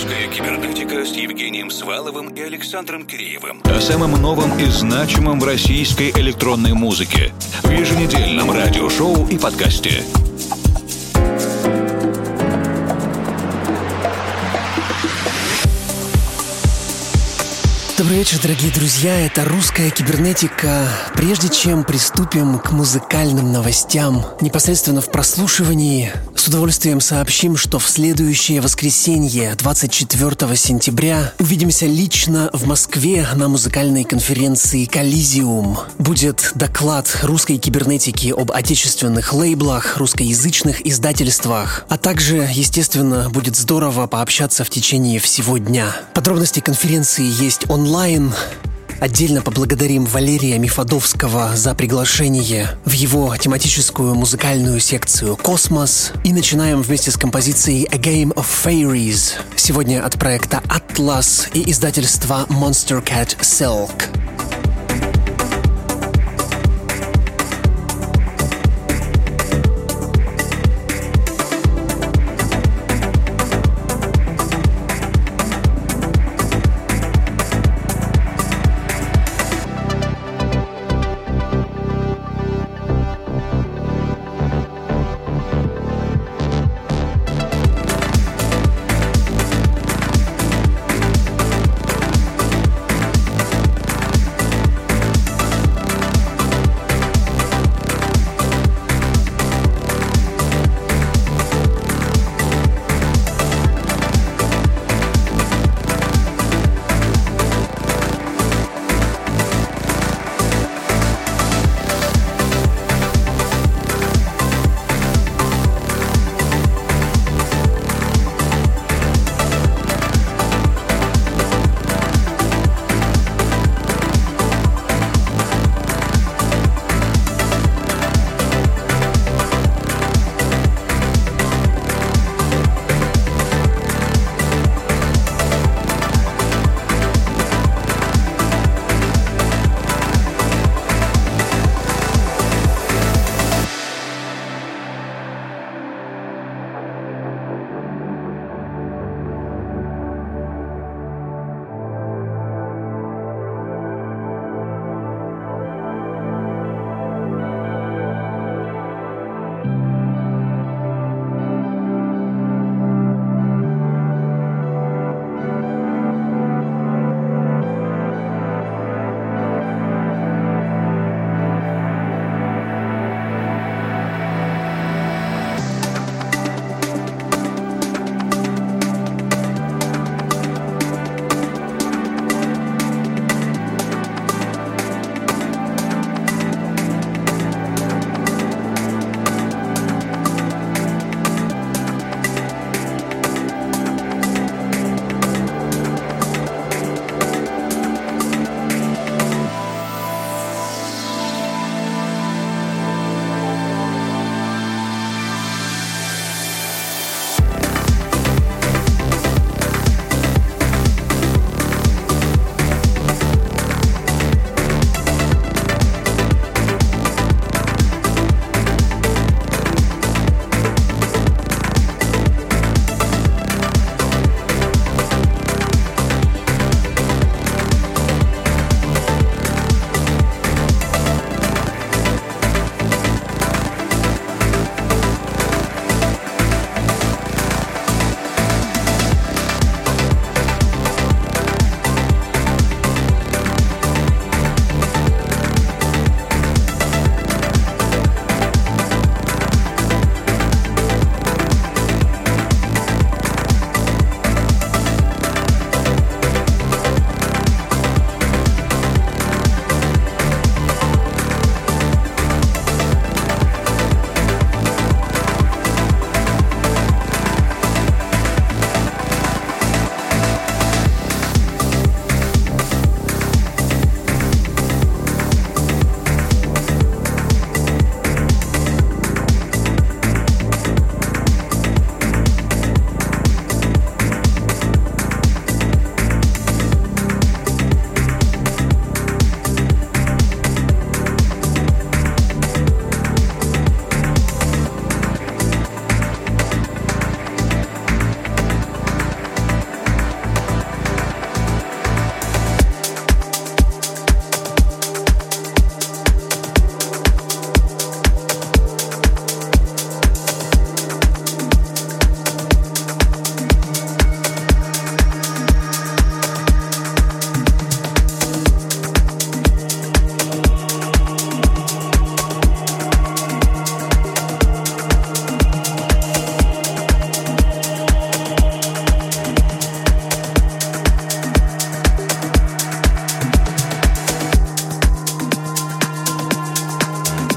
Русская кибернетика с Евгением Сваловым и Александром Киреевым. О самом новом и значимом в российской электронной музыке. В еженедельном радиошоу и подкасте. Добрый вечер, дорогие друзья. Это «Русская кибернетика». Прежде чем приступим к музыкальным новостям, непосредственно в прослушивании, с удовольствием сообщим, что в следующее воскресенье, 24 сентября, увидимся лично в Москве на музыкальной конференции «Коллизиум». Будет доклад русской кибернетики об отечественных лейблах, русскоязычных издательствах, а также, естественно, будет здорово пообщаться в течение всего дня. Подробности конференции есть онлайн. Отдельно поблагодарим Валерия Мифодовского за приглашение в его тематическую музыкальную секцию «Космос». И начинаем вместе с композицией «A Game of Fairies». Сегодня от проекта «Atlas» и издательства Monster Cat Silk.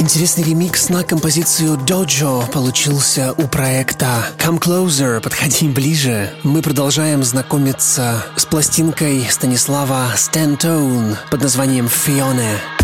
Интересный ремикс на композицию Dojo получился у проекта Come Closer, подходи ближе. Мы продолжаем знакомиться с пластинкой Станислава Stantone под названием Fiona.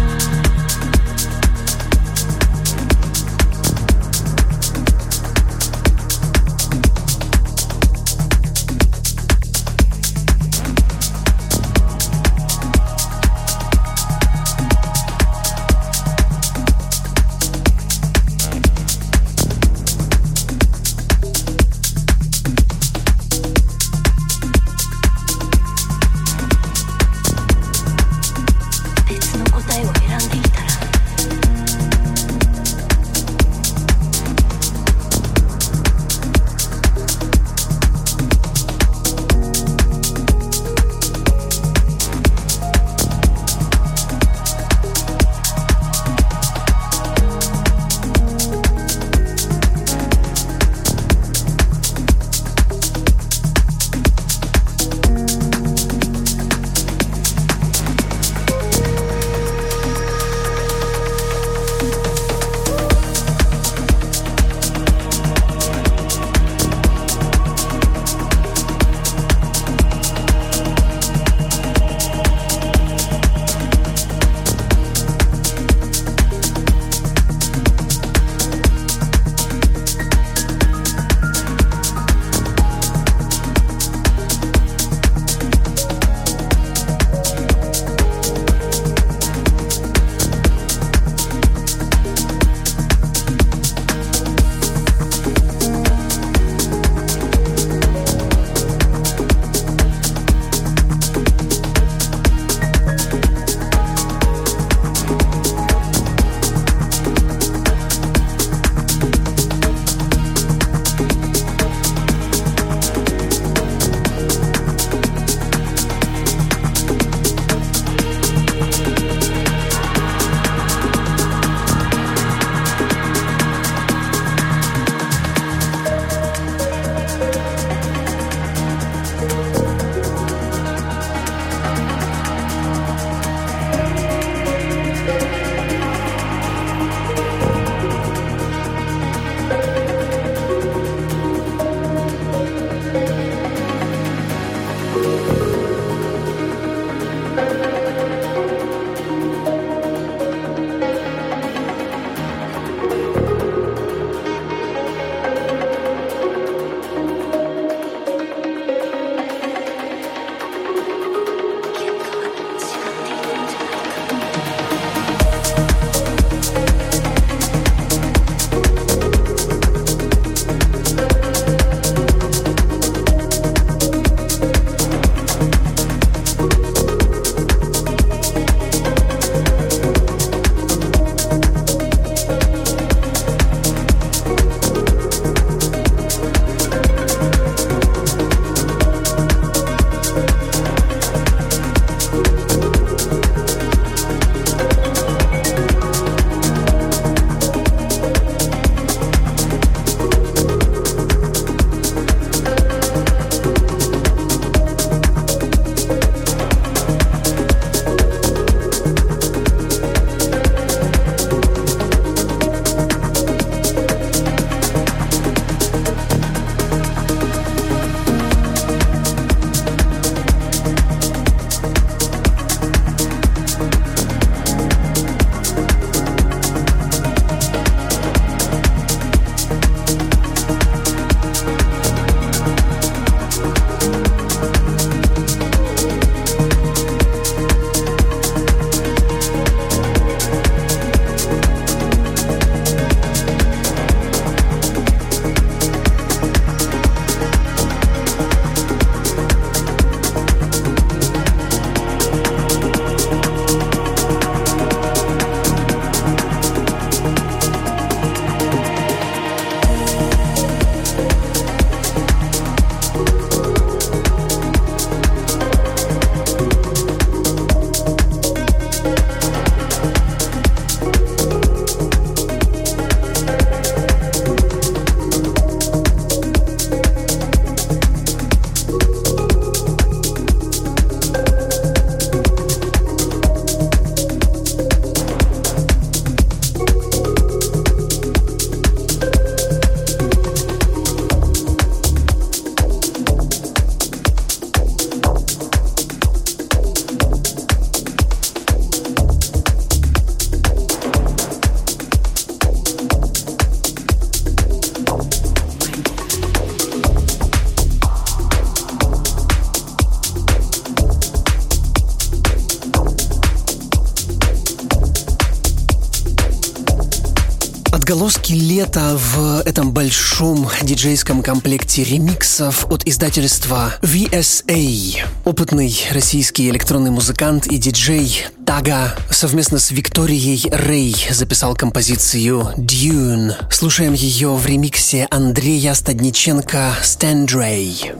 Отголоски лета в этом большом диджейском комплекте ремиксов от издательства VSA. Опытный российский электронный музыкант и диджей Тага совместно с Викторией Рэй записал композицию Dune. Слушаем ее в ремиксе Андрея Стадниченко «Стандрей».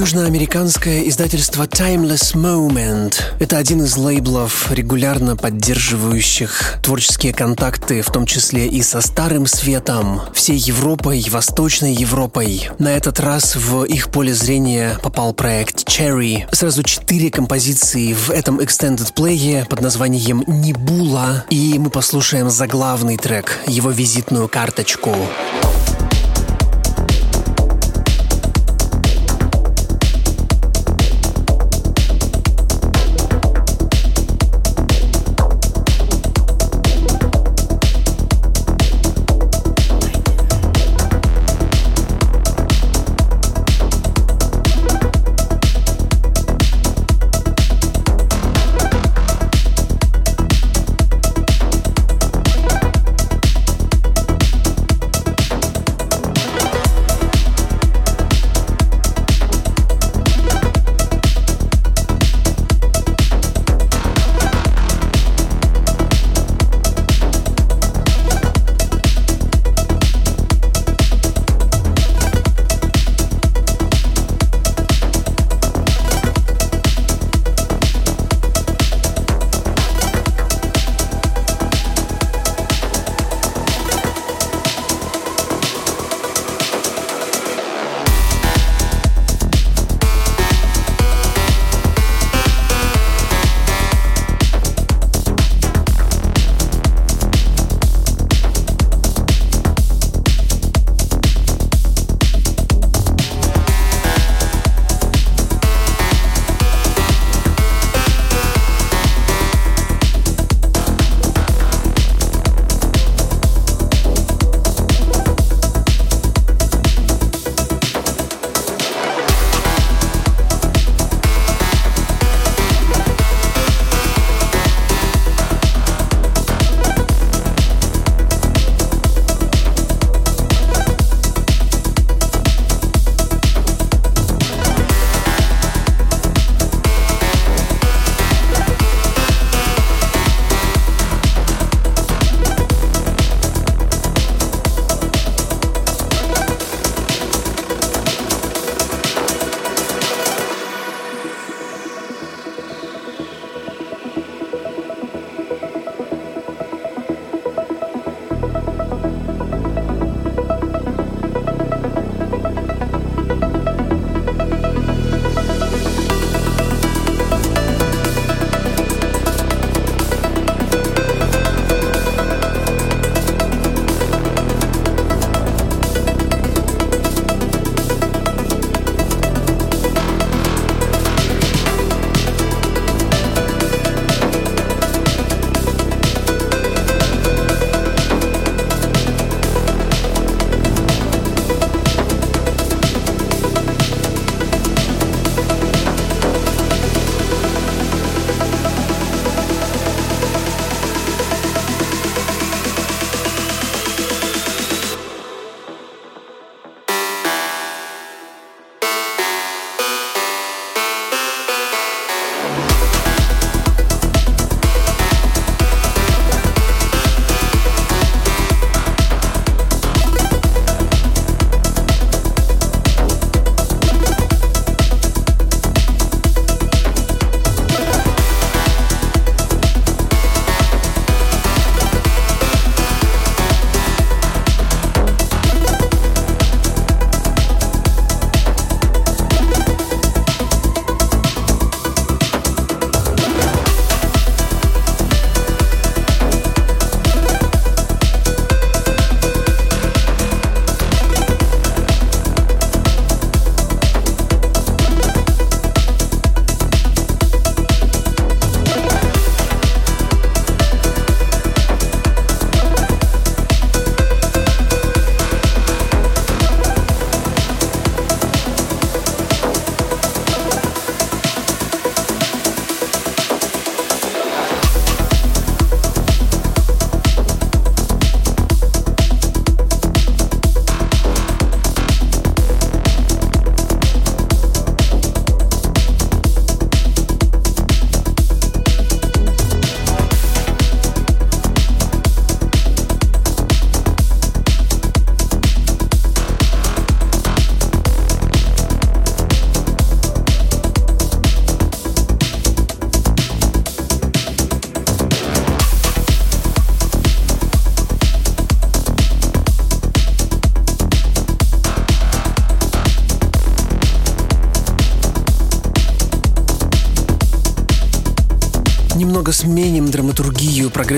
Южноамериканское издательство Timeless Moment. Это один из лейблов, регулярно поддерживающих творческие контакты, в том числе и со Старым Светом, всей Европой, Восточной Европой. На этот раз в их поле зрения попал проект Cherry. Сразу четыре композиции в этом extended play под названием «Небула». И мы послушаем заглавный трек, его визитную карточку.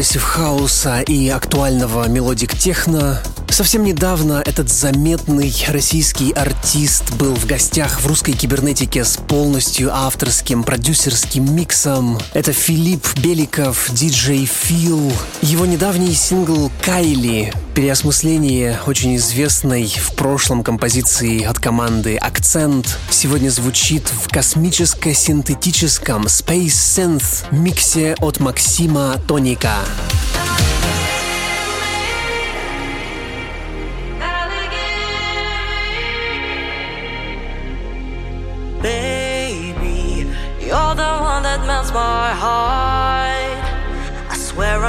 Progressive хауса и актуального melodic техно. Совсем недавно этот заметный российский артист был в гостях в русской кибернетике с полностью авторским продюсерским миксом. Это Филипп Беликов, диджей Фил. Его недавний сингл «Kylie» Переосмысление очень известной в прошлом композиции от команды «Akcent» сегодня звучит в космическо-синтетическом Space Synth миксе от Максима Тоника.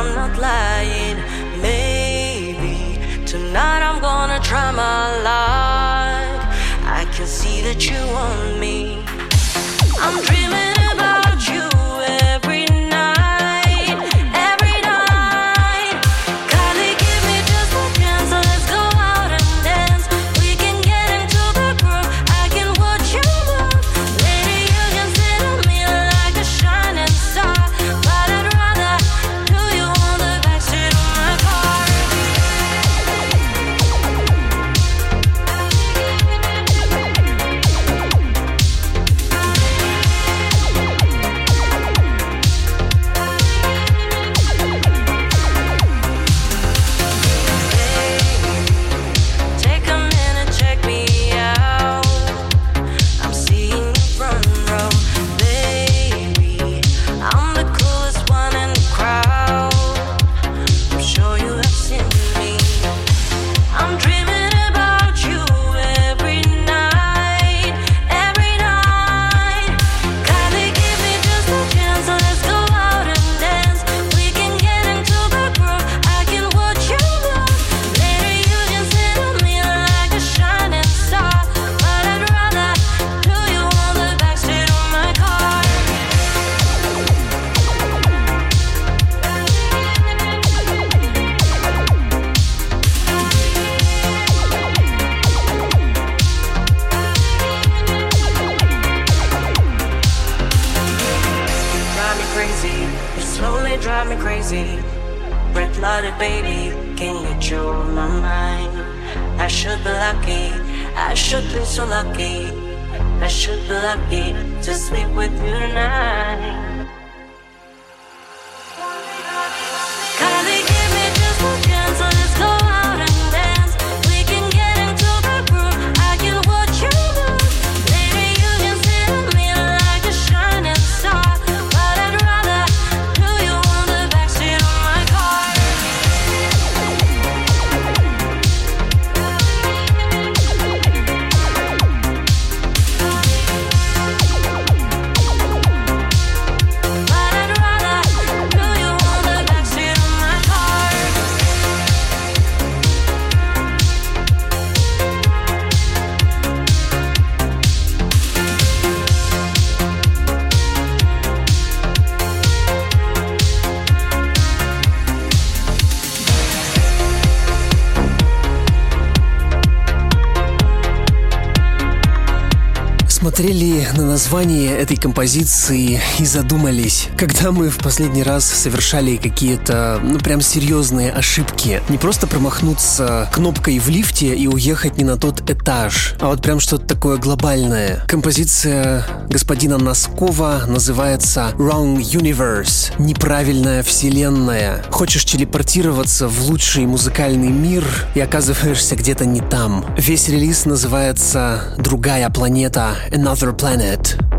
I'm not lying. Maybe tonight I'm gonna try my luck. I can see that you want смотрели на название этой композиции и задумались, когда мы в последний раз совершали какие-то, ну прям серьезные ошибки. Не просто промахнуться кнопкой в лифте и уехать не на тот этаж, а вот прям что-то такое глобальное. Композиция господина Носкова называется Wrong Universe, неправильная вселенная. Хочешь телепортироваться в лучший музыкальный мир и оказываешься где-то не там. Весь релиз называется «Другая планета», another planet. planet.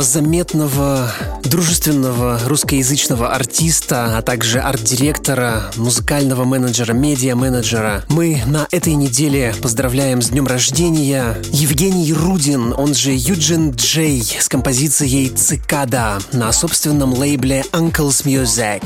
Этого заметного, дружественного русскоязычного артиста, а также арт-директора, музыкального менеджера, медиа-менеджера. Мы на этой неделе поздравляем с днем рождения Евгений Рудин, он же Юджин Джей, с композицией «Цикада» на собственном лейбле Uncle's Music.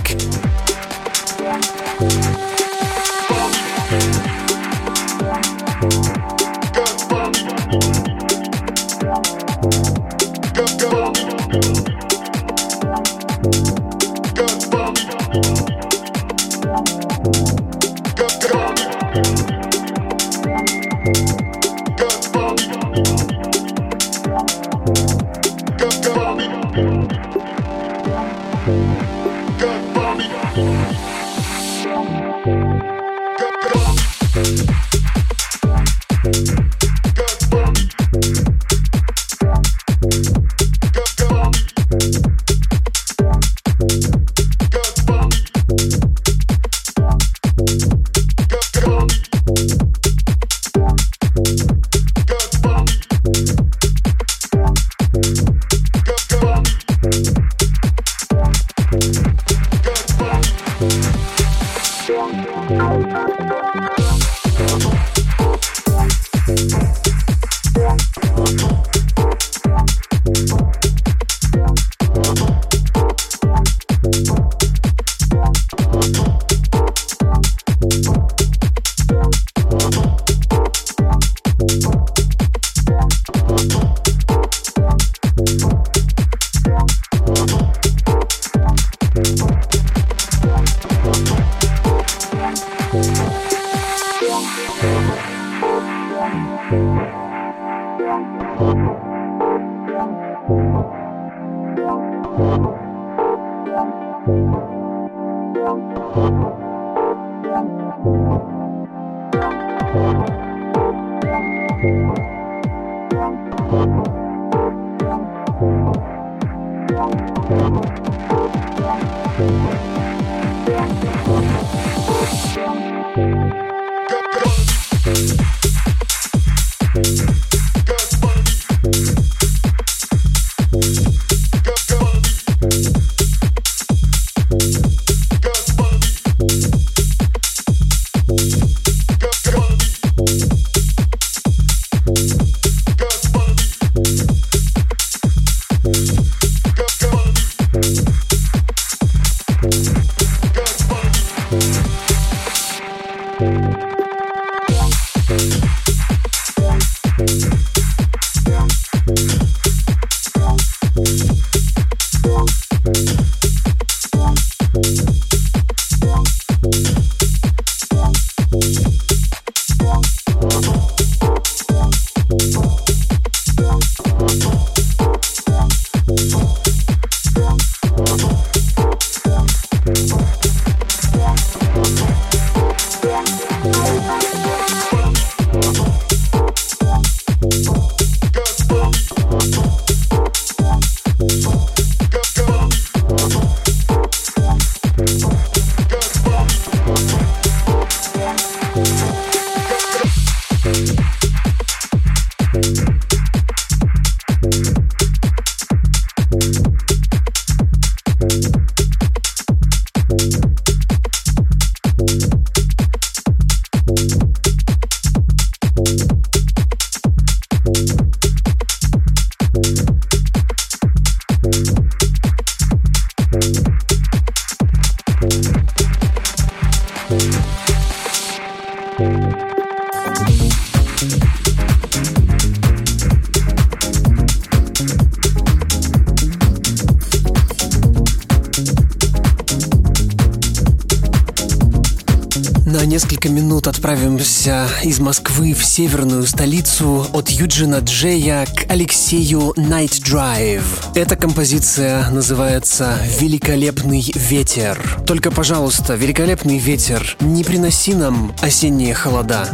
Северную столицу от Юджина Джея к Алексею Night Drive. Эта композиция называется «Великолепный ветер». Только, пожалуйста, великолепный ветер, не приноси нам осенние холода.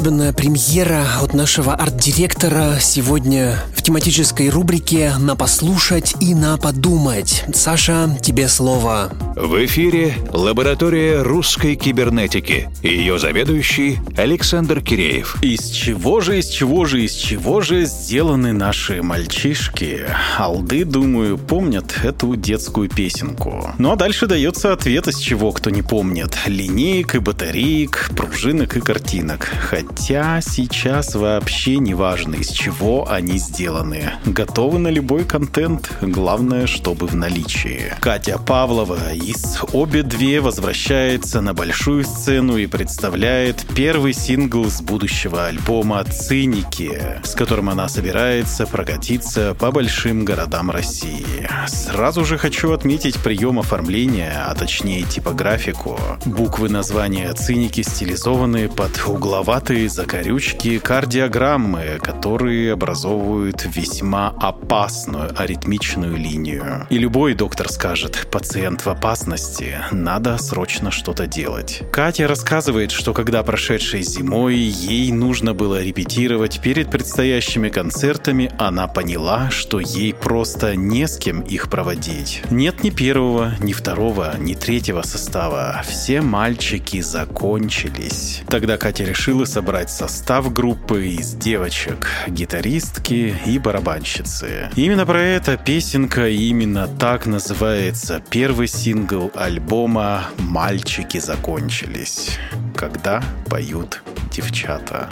Особенная премьера от нашего арт-директора сегодня в тематической рубрике «На послушать и на подумать». Саша, тебе слово. В эфире лаборатория русской кибернетики. Ее заведующий Александр Киреев. Из чего же, из чего же, из чего же сделаны наши мальчишки? Алды, думаю, помнят эту детскую песенку. Ну а дальше дается ответ, из чего кто не помнит. Линеек и батареек, пружинок и картинок. Хотя сейчас вообще не важно, из чего они сделаны. Готовы на любой контент, главное, чтобы в наличии. Катя Павлова из «Обе две» возвращается на большую сцену и представляет первый сингл с будущего альбома «Циники», с которым она собирается прокатиться по большим городам России. Сразу же хочу отметить прием оформления, а точнее типографику. Буквы названия «Циники» стилизованы под угловатые закорючки кардиограммы, которые образовывают весьма опасную аритмичную линию. И любой доктор скажет, пациент в опасности, надо срочно что-то делать. Катя рассказывает, что когда прошедшей зимой ей нужно было репетировать перед предстоящими концертами, она поняла, что ей просто не с кем их проводить. Нет ни первого, ни второго, ни третьего состава. Все мальчики закончились. Тогда Катя решила собрать состав группы из девочек, гитаристки и барабанщицы. Именно про это песенка именно так называется первый сингл альбома «Мальчики закончились», когда поют девчата.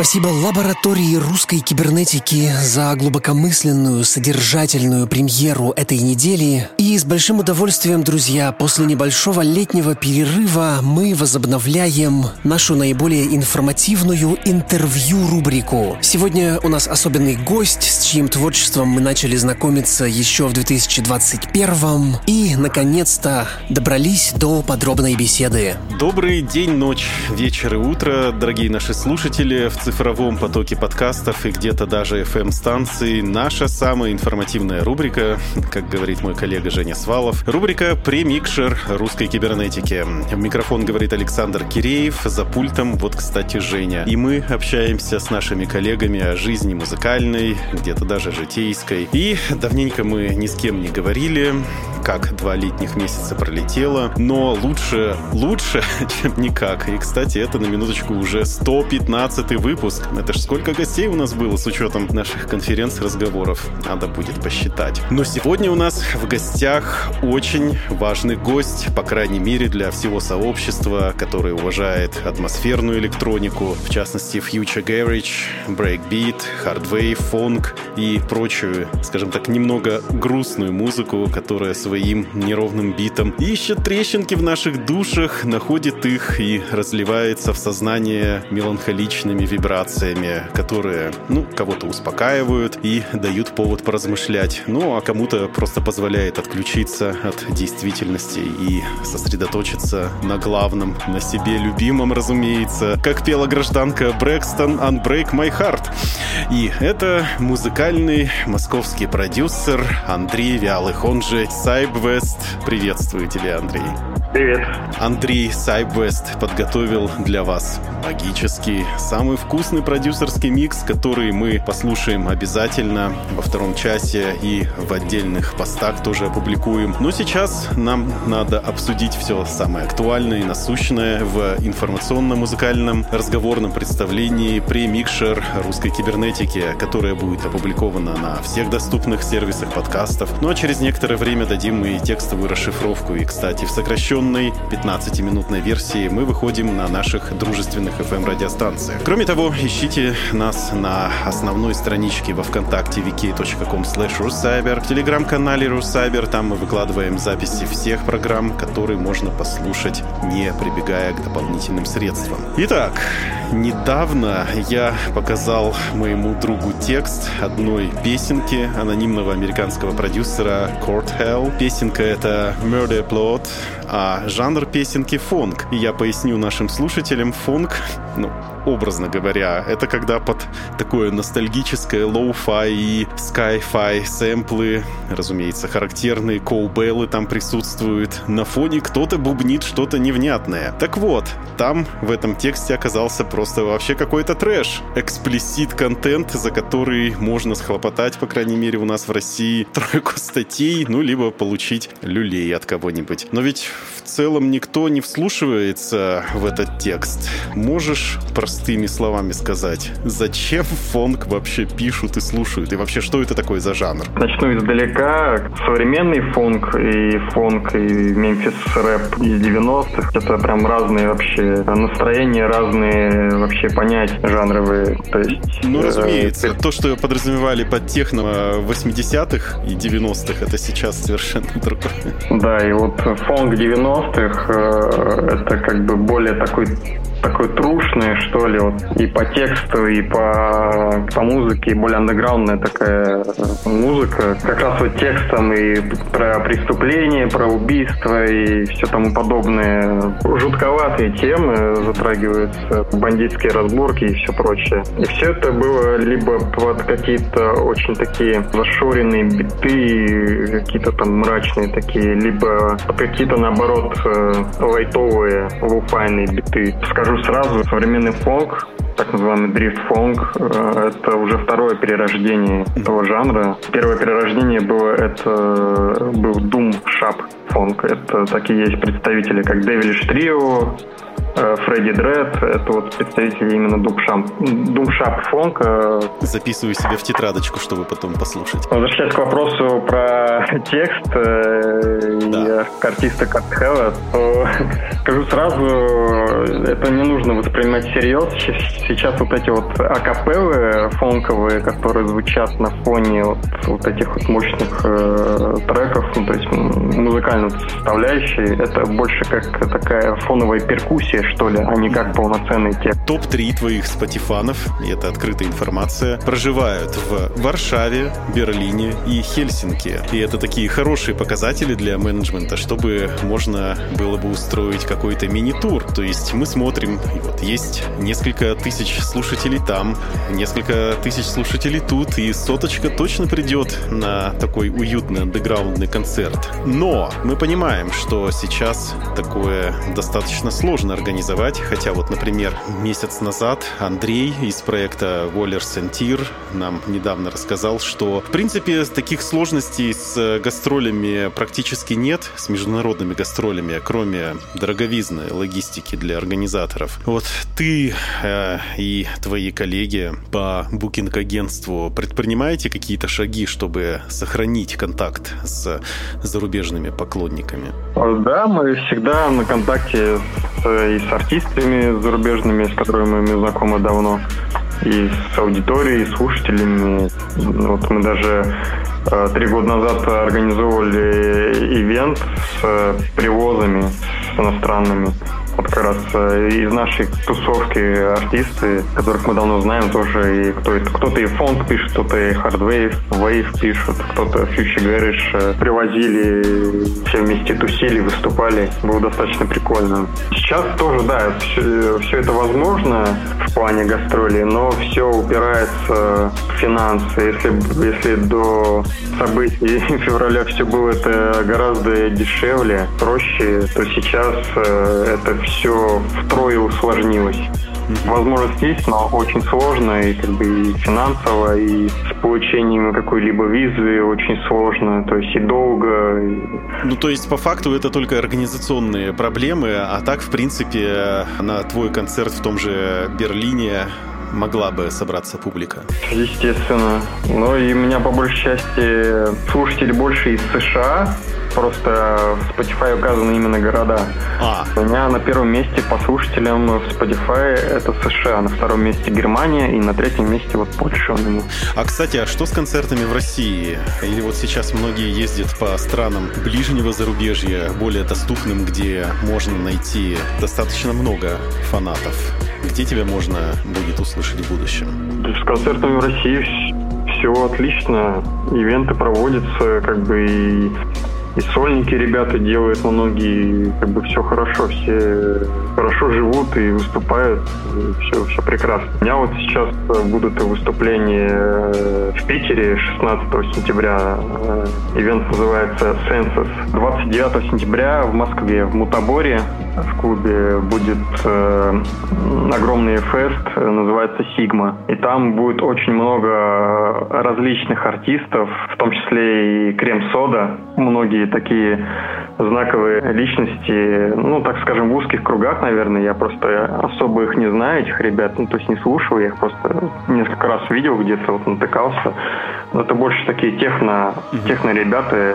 Спасибо лаборатории русской кибернетики за глубокомысленную, содержательную премьеру этой недели. И с большим удовольствием, друзья, после небольшого летнего перерыва мы возобновляем нашу наиболее информативную интервью-рубрику. Сегодня у нас особенный гость, с чьим творчеством мы начали знакомиться еще в 2021 и, наконец-то, добрались до подробной беседы. Добрый день, ночь, вечер и утро, дорогие наши слушатели в цифровом потоке подкастов и где-то даже FM-станций. Наша самая информативная рубрика, как говорит мой коллега Женя Свалов, рубрика «Премикшер русской кибернетики». В микрофон говорит Александр Киреев, за пультом вот, кстати, Женя. И мы общаемся с нашими коллегами о жизни музыкальной, где-то даже житейской. И давненько мы ни с кем не говорили, как два летних месяца пролетело, но лучше, лучше, чем никак. И, кстати, это на минуточку уже 115 выпуск. Это ж сколько гостей у нас было с учетом наших конференц-разговоров. Надо будет посчитать. Но сегодня у нас в гостях очень важный гость, по крайней мере для всего сообщества, которое уважает атмосферную электронику, в частности Future Garage, Breakbeat, Hardwave, Funk и прочую, скажем так, немного грустную музыку, которая своим неровным битом, ищет трещинки в наших душах, находит их и разливается в сознание меланхоличными вибрациями, которые, ну, кого-то успокаивают и дают повод поразмышлять, ну, а кому-то просто позволяет отключиться от действительности и сосредоточиться на главном, на себе любимом, разумеется, как пела гражданка Брэкстон «Unbreak My Heart». И это музыкальный московский продюсер Андрей Вялых, он же Сай Сайбвест. Приветствую тебя, Андрей. Привет. Андрей Сайбвест подготовил для вас магический, самый вкусный продюсерский микс, который мы послушаем обязательно во втором часе и в отдельных постах тоже опубликуем. Но сейчас нам надо обсудить все самое актуальное и насущное в информационно-музыкальном разговорном представлении премикшер русской кибернетики, которое будет опубликовано на всех доступных сервисах подкастов. Ну а через некоторое время дадим и текстовую расшифровку. И, кстати, в сокращенной 15-минутной версии мы выходим на наших дружественных FM-радиостанциях. Кроме того, ищите нас на основной страничке во ВКонтакте wiki.com slash в телеграм-канале Русайбер. Там мы выкладываем записи всех программ, которые можно послушать, не прибегая к дополнительным средствам. Итак, недавно я показал моему другу текст одной песенки анонимного американского продюсера Court Hell. Песенка это Murder Plot, а жанр песенки phonk. И я поясню нашим слушателям, phonk, ну, образно говоря. Это когда под такое ностальгическое lo-fi и sci-fi сэмплы, разумеется, характерные cowbell ы там присутствуют. На фоне кто-то бубнит что-то невнятное. Так вот, там в этом тексте оказался просто вообще какой-то трэш. Explicit контент, за который можно схлопотать, по крайней мере, у нас в России тройку статей, ну, либо получить люлей от кого-нибудь. Но ведь в целом никто не вслушивается в этот текст. Можешь простыми словами сказать, зачем фонк вообще пишут и слушают? И вообще, что это такое за жанр? Начну издалека. Современный фонк и фонк, и мемфис рэп из 90-х. Это прям разные вообще настроения, разные вообще понятия жанровые. То есть, ну, э, разумеется. Э, то, что подразумевали под техно 80-х и 90-х, это сейчас совершенно другое. Да, и вот фонк 90-х э, это как бы более такой такой трушный, что ли, вот и по тексту, и по, по музыке, и более андеграундная такая музыка. Как раз вот текстом и про преступления, про убийства и все тому подобное. Жутковатые темы затрагиваются, бандитские разборки и все прочее. И все это было либо под какие-то очень такие зашоренные биты, какие-то там мрачные такие, либо под какие-то, наоборот, э, лайтовые, луфайные биты. Скажу скажу сразу, современный фолк, так называемый дрифт-фонг, э, это уже второе перерождение этого жанра. Первое перерождение было, это был Doom Shop фонг. Это такие есть представители, как Devilish Trio, Фредди Дред, это вот представители именно думшап фонка. Записываю себе в тетрадочку, чтобы потом послушать. Возвращаясь к вопросу про текст э, да. и артиста Картхелла, то скажу сразу, это не нужно воспринимать всерьез. Сейчас вот эти вот акапеллы фонковые, которые звучат на фоне вот, вот этих вот мощных э, треков, ну, то есть музыкальной составляющей, это больше как такая фоновая перкуссия, что ли, а не как полноценный текст. Топ-3 твоих спатифанов, и это открытая информация, проживают в Варшаве, Берлине и Хельсинки. И это такие хорошие показатели для менеджмента, чтобы можно было бы устроить какой-то мини-тур. То есть мы смотрим, и вот есть несколько тысяч слушателей там, несколько тысяч слушателей тут, и соточка точно придет на такой уютный андеграундный концерт. Но мы понимаем, что сейчас такое достаточно сложно организовать, хотя вот, например, месяц назад Андрей из проекта and Tier нам недавно рассказал, что, в принципе, таких сложностей с гастролями практически нет, с международными гастролями, кроме дороговизны логистики для организаторов. Вот ты э, и твои коллеги по букинг-агентству предпринимаете какие-то шаги, чтобы сохранить контакт с зарубежными поклонниками? Да, мы всегда на контакте и с артистами зарубежными, с которыми мы знакомы давно, и с аудиторией, и слушателями. Вот мы даже э, три года назад организовывали ивент с э, привозами с иностранными вот как раз э, из нашей тусовки артисты, которых мы давно знаем, тоже и кто кто-то и phonk пишет, кто-то и hardwave, wave пишут, кто-то Garage э, привозили, все вместе тусили, выступали. Было достаточно прикольно. Сейчас тоже, да, все, все это возможно в плане гастролей, но все упирается в финансы. Если, если до событий февраля все было это гораздо дешевле, проще, то сейчас э, это все втрое усложнилось. Возможность есть, но очень сложно, и как бы и финансово, и с получением какой-либо визы очень сложно, то есть и долго. Ну, то есть, по факту, это только организационные проблемы, а так, в принципе, на твой концерт в том же Берлине могла бы собраться публика? Естественно. Ну и у меня по большей части слушатели больше из США, просто в Spotify указаны именно города. А. У меня на первом месте по слушателям в Spotify это США, на втором месте Германия и на третьем месте вот Польша. А, кстати, а что с концертами в России? Или вот сейчас многие ездят по странам ближнего зарубежья, более доступным, где можно найти достаточно много фанатов? Где тебя можно будет услышать в будущем? С концертами в России все отлично. Ивенты проводятся, как бы и и сольники ребята делают многие, как бы все хорошо, все хорошо живут и выступают, и все, все прекрасно. У меня вот сейчас будут выступления э, в Питере 16 сентября. Э, ивент называется Census. 29 сентября в Москве, в Мутаборе, в клубе будет э, огромный фест, называется Сигма. И там будет очень много различных артистов, в том числе и Крем-Сода. Многие такие знаковые личности, ну, так скажем, в узких кругах, наверное. Я просто особо их не знаю, этих ребят, ну, то есть не слушал, я их просто несколько раз видел где-то, вот натыкался. Но это больше такие техно, техно ребята,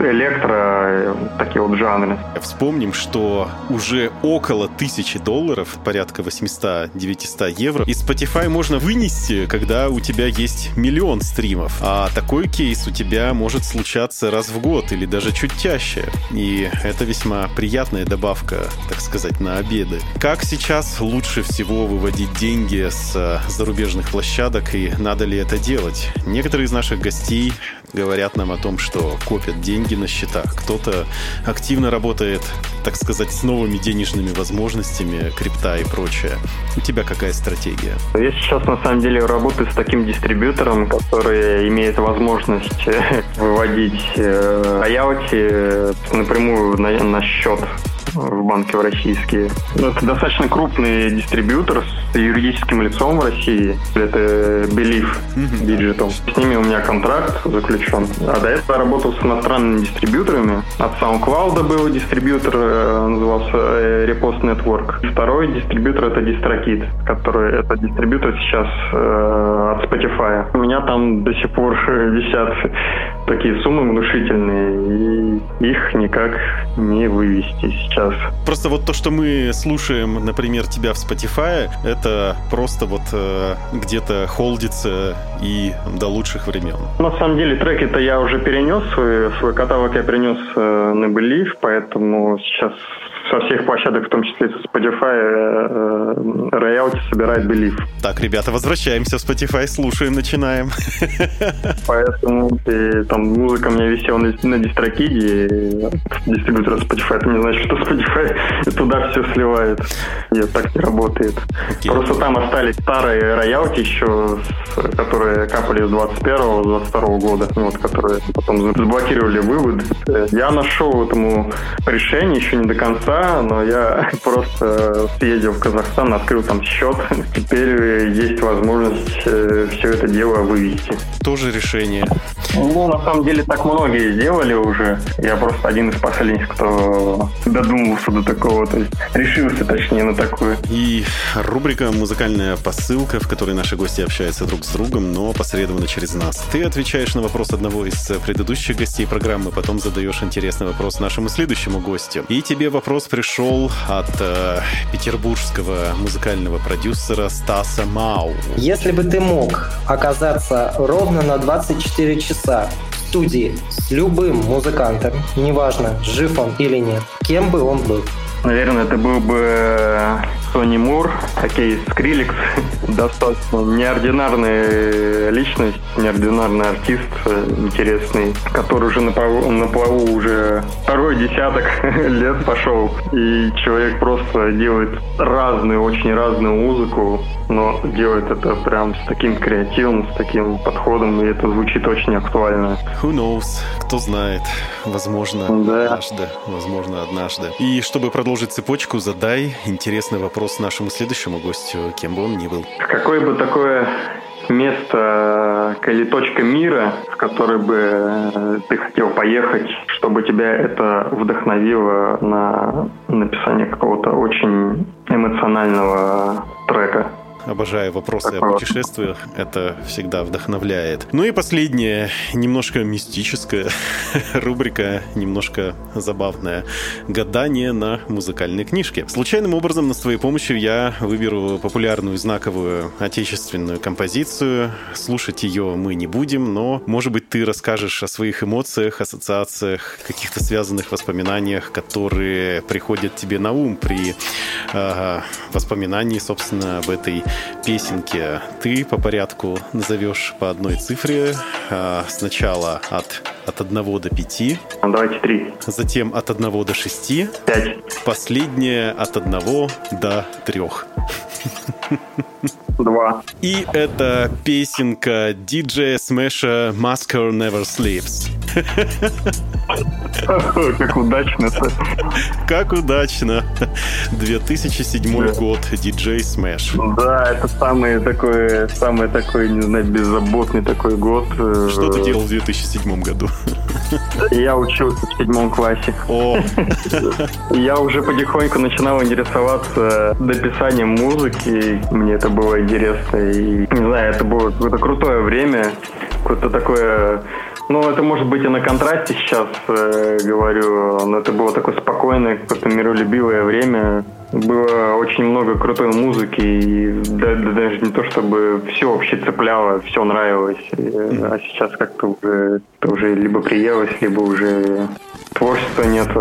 электро, такие вот жанры. Вспомним, что уже около тысячи долларов, порядка 800-900 евро, из Spotify можно вынести, когда у тебя есть миллион стримов. А такой кейс у тебя может случаться раз в год или даже чуть чаще. И это весьма приятная добавка, так сказать, на обеды. Как сейчас лучше всего выводить деньги с зарубежных площадок и надо ли это делать? Некоторые из наших гостей говорят нам о том, что копят деньги на счетах. Кто-то активно работает, так сказать, с новыми денежными возможностями, крипта и прочее. У тебя какая стратегия? Я сейчас, на самом деле, работаю с таким дистрибьютором, который имеет возможность э, выводить э, напрямую на, на счет в банке в российские. Ну, это достаточно крупный дистрибьютор юридическим лицом в России. Это Belief Digital. С ними у меня контракт заключен. А до этого я работал с иностранными дистрибьюторами. От SoundCloud был дистрибьютор, э, назывался э, Repost Network. Второй дистрибьютор это DistroKid, который это дистрибьютор сейчас э, от Spotify. У меня там до сих пор висят такие суммы внушительные, и их никак не вывести сейчас. Просто вот то, что мы слушаем, например, тебя в Spotify, это просто вот э, где-то холдится и до лучших времен. На самом деле треки-то я уже перенес, свой, свой каталог я перенес э, на Believe, поэтому сейчас со всех площадок, в том числе со Spotify, э, роялти собирает Belief. Так, ребята, возвращаемся в Spotify, слушаем, начинаем. Поэтому и, там музыка у меня висела на, на дистрокиде, дистрибьютора Spotify, это не значит, что Spotify туда все сливает. Нет, так не работает. Okay. Просто там остались старые роялти еще, которые капали с 21-22 года, вот, которые потом заблокировали вывод. Я нашел этому решение еще не до конца, но я просто съездил в Казахстан, открыл там счет. Теперь есть возможность э, все это дело вывести. Тоже решение. Ну, на самом деле, так многие сделали уже. Я просто один из последних, кто додумался до такого, то есть решился, точнее, на такое. И рубрика «Музыкальная посылка», в которой наши гости общаются друг с другом, но посредованно через нас. Ты отвечаешь на вопрос одного из предыдущих гостей программы, потом задаешь интересный вопрос нашему следующему гостю. И тебе вопрос пришел от э, петербургского музыкального продюсера Стаса Мау. Если бы ты мог оказаться ровно на 24 часа в студии с любым музыкантом, неважно, жив он или нет, кем бы он был? Наверное, это был бы Сони Мур, окей, Скриликс, достаточно неординарная личность, неординарный артист, интересный, который уже на плаву, на плаву уже второй десяток лет пошел. И человек просто делает разную, очень разную музыку, но делает это прям с таким креативом, с таким подходом, и это звучит очень актуально. Who knows? Кто знает? Возможно, да. однажды. Возможно, однажды. И чтобы продолжить цепочку, задай интересный вопрос нашему следующему гостю, кем бы он ни был. Какое бы такое место или точка мира, в которой бы э, ты хотел поехать, чтобы тебя это вдохновило на написание какого-то очень эмоционального трека? Обожаю вопросы о путешествиях. Это всегда вдохновляет. Ну и последняя, немножко мистическая рубрика, немножко забавная. Гадание на музыкальной книжке. Случайным образом, с твоей помощью я выберу популярную знаковую отечественную композицию. Слушать ее мы не будем, но, может быть, ты расскажешь о своих эмоциях, ассоциациях, каких-то связанных воспоминаниях, которые приходят тебе на ум при э, воспоминании, собственно, об этой песенки ты по порядку назовешь по одной цифре. А, сначала от, от 1 до 5. Давайте 3. Затем от 1 до 6. 5. Последнее от 1 до 3. Два. И это песенка диджея Смеша Masker Never Sleeps. Как удачно-то. Как удачно. 2007 год, диджей Smash. Да, это самый такой, самый такой, не знаю, беззаботный такой год. Что ты делал в 2007 году? Я учился в седьмом классе. О. Я уже потихоньку начинал интересоваться написанием музыки. Мне это было интересно. И, не знаю, это было какое-то крутое время. Какое-то такое ну, это может быть и на контрасте сейчас э, говорю, но это было такое спокойное, какое-то миролюбивое время. Было очень много крутой музыки, и да, да, даже не то, чтобы все вообще цепляло, все нравилось. А сейчас как-то уже, это уже либо приелось, либо уже творчества нету.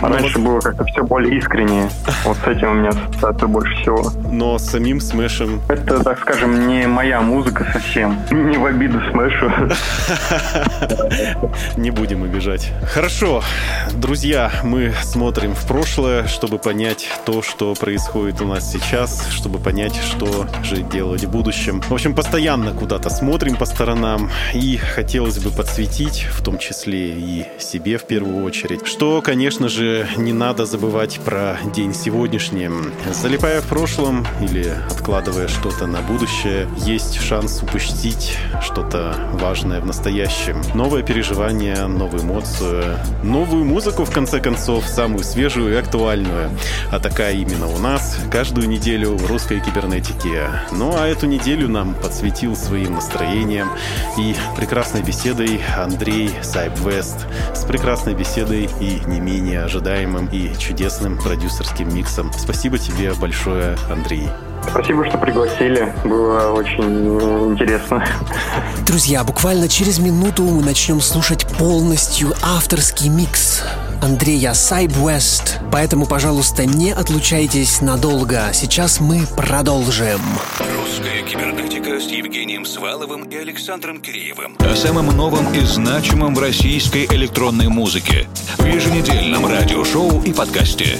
А раньше было как-то все более искреннее. Вот с этим у меня ассоциация больше всего. Но с самим Смэшем... Это, так скажем, не моя музыка совсем. Не в обиду Смэшу. Не будем обижать. Хорошо, друзья, мы смотрим в прошлое, чтобы понять то, что происходит у нас сейчас, чтобы понять, что же делать в будущем. В общем, постоянно куда-то смотрим по сторонам, и хотелось бы подсветить, в том числе и себе в первую очередь, что, конечно же, не надо забывать про день сегодняшний. Залипая в прошлом или откладывая что-то на будущее, есть шанс упустить что-то важное в настоящем. Новое переживание, новую эмоцию, новую музыку, в конце концов, самую свежую и актуальную. А такая именно у нас каждую неделю в русской кибернетике. Ну а эту неделю нам подсветил своим настроением и прекрасной беседой Андрей Сайбвест с прекрасной беседой и не менее ожидаемым и чудесным продюсерским миксом. Спасибо тебе большое, Андрей. Спасибо, что пригласили. Было очень интересно. Друзья, буквально через минуту мы начнем слушать полностью авторский микс Андрея Сайбвест. Поэтому, пожалуйста, не отлучайтесь надолго. Сейчас мы продолжим. Русская кибернетика с Евгением Сваловым и Александром Киреевым. О самом новом и значимом в российской электронной музыке. В еженедельном радиошоу и подкасте.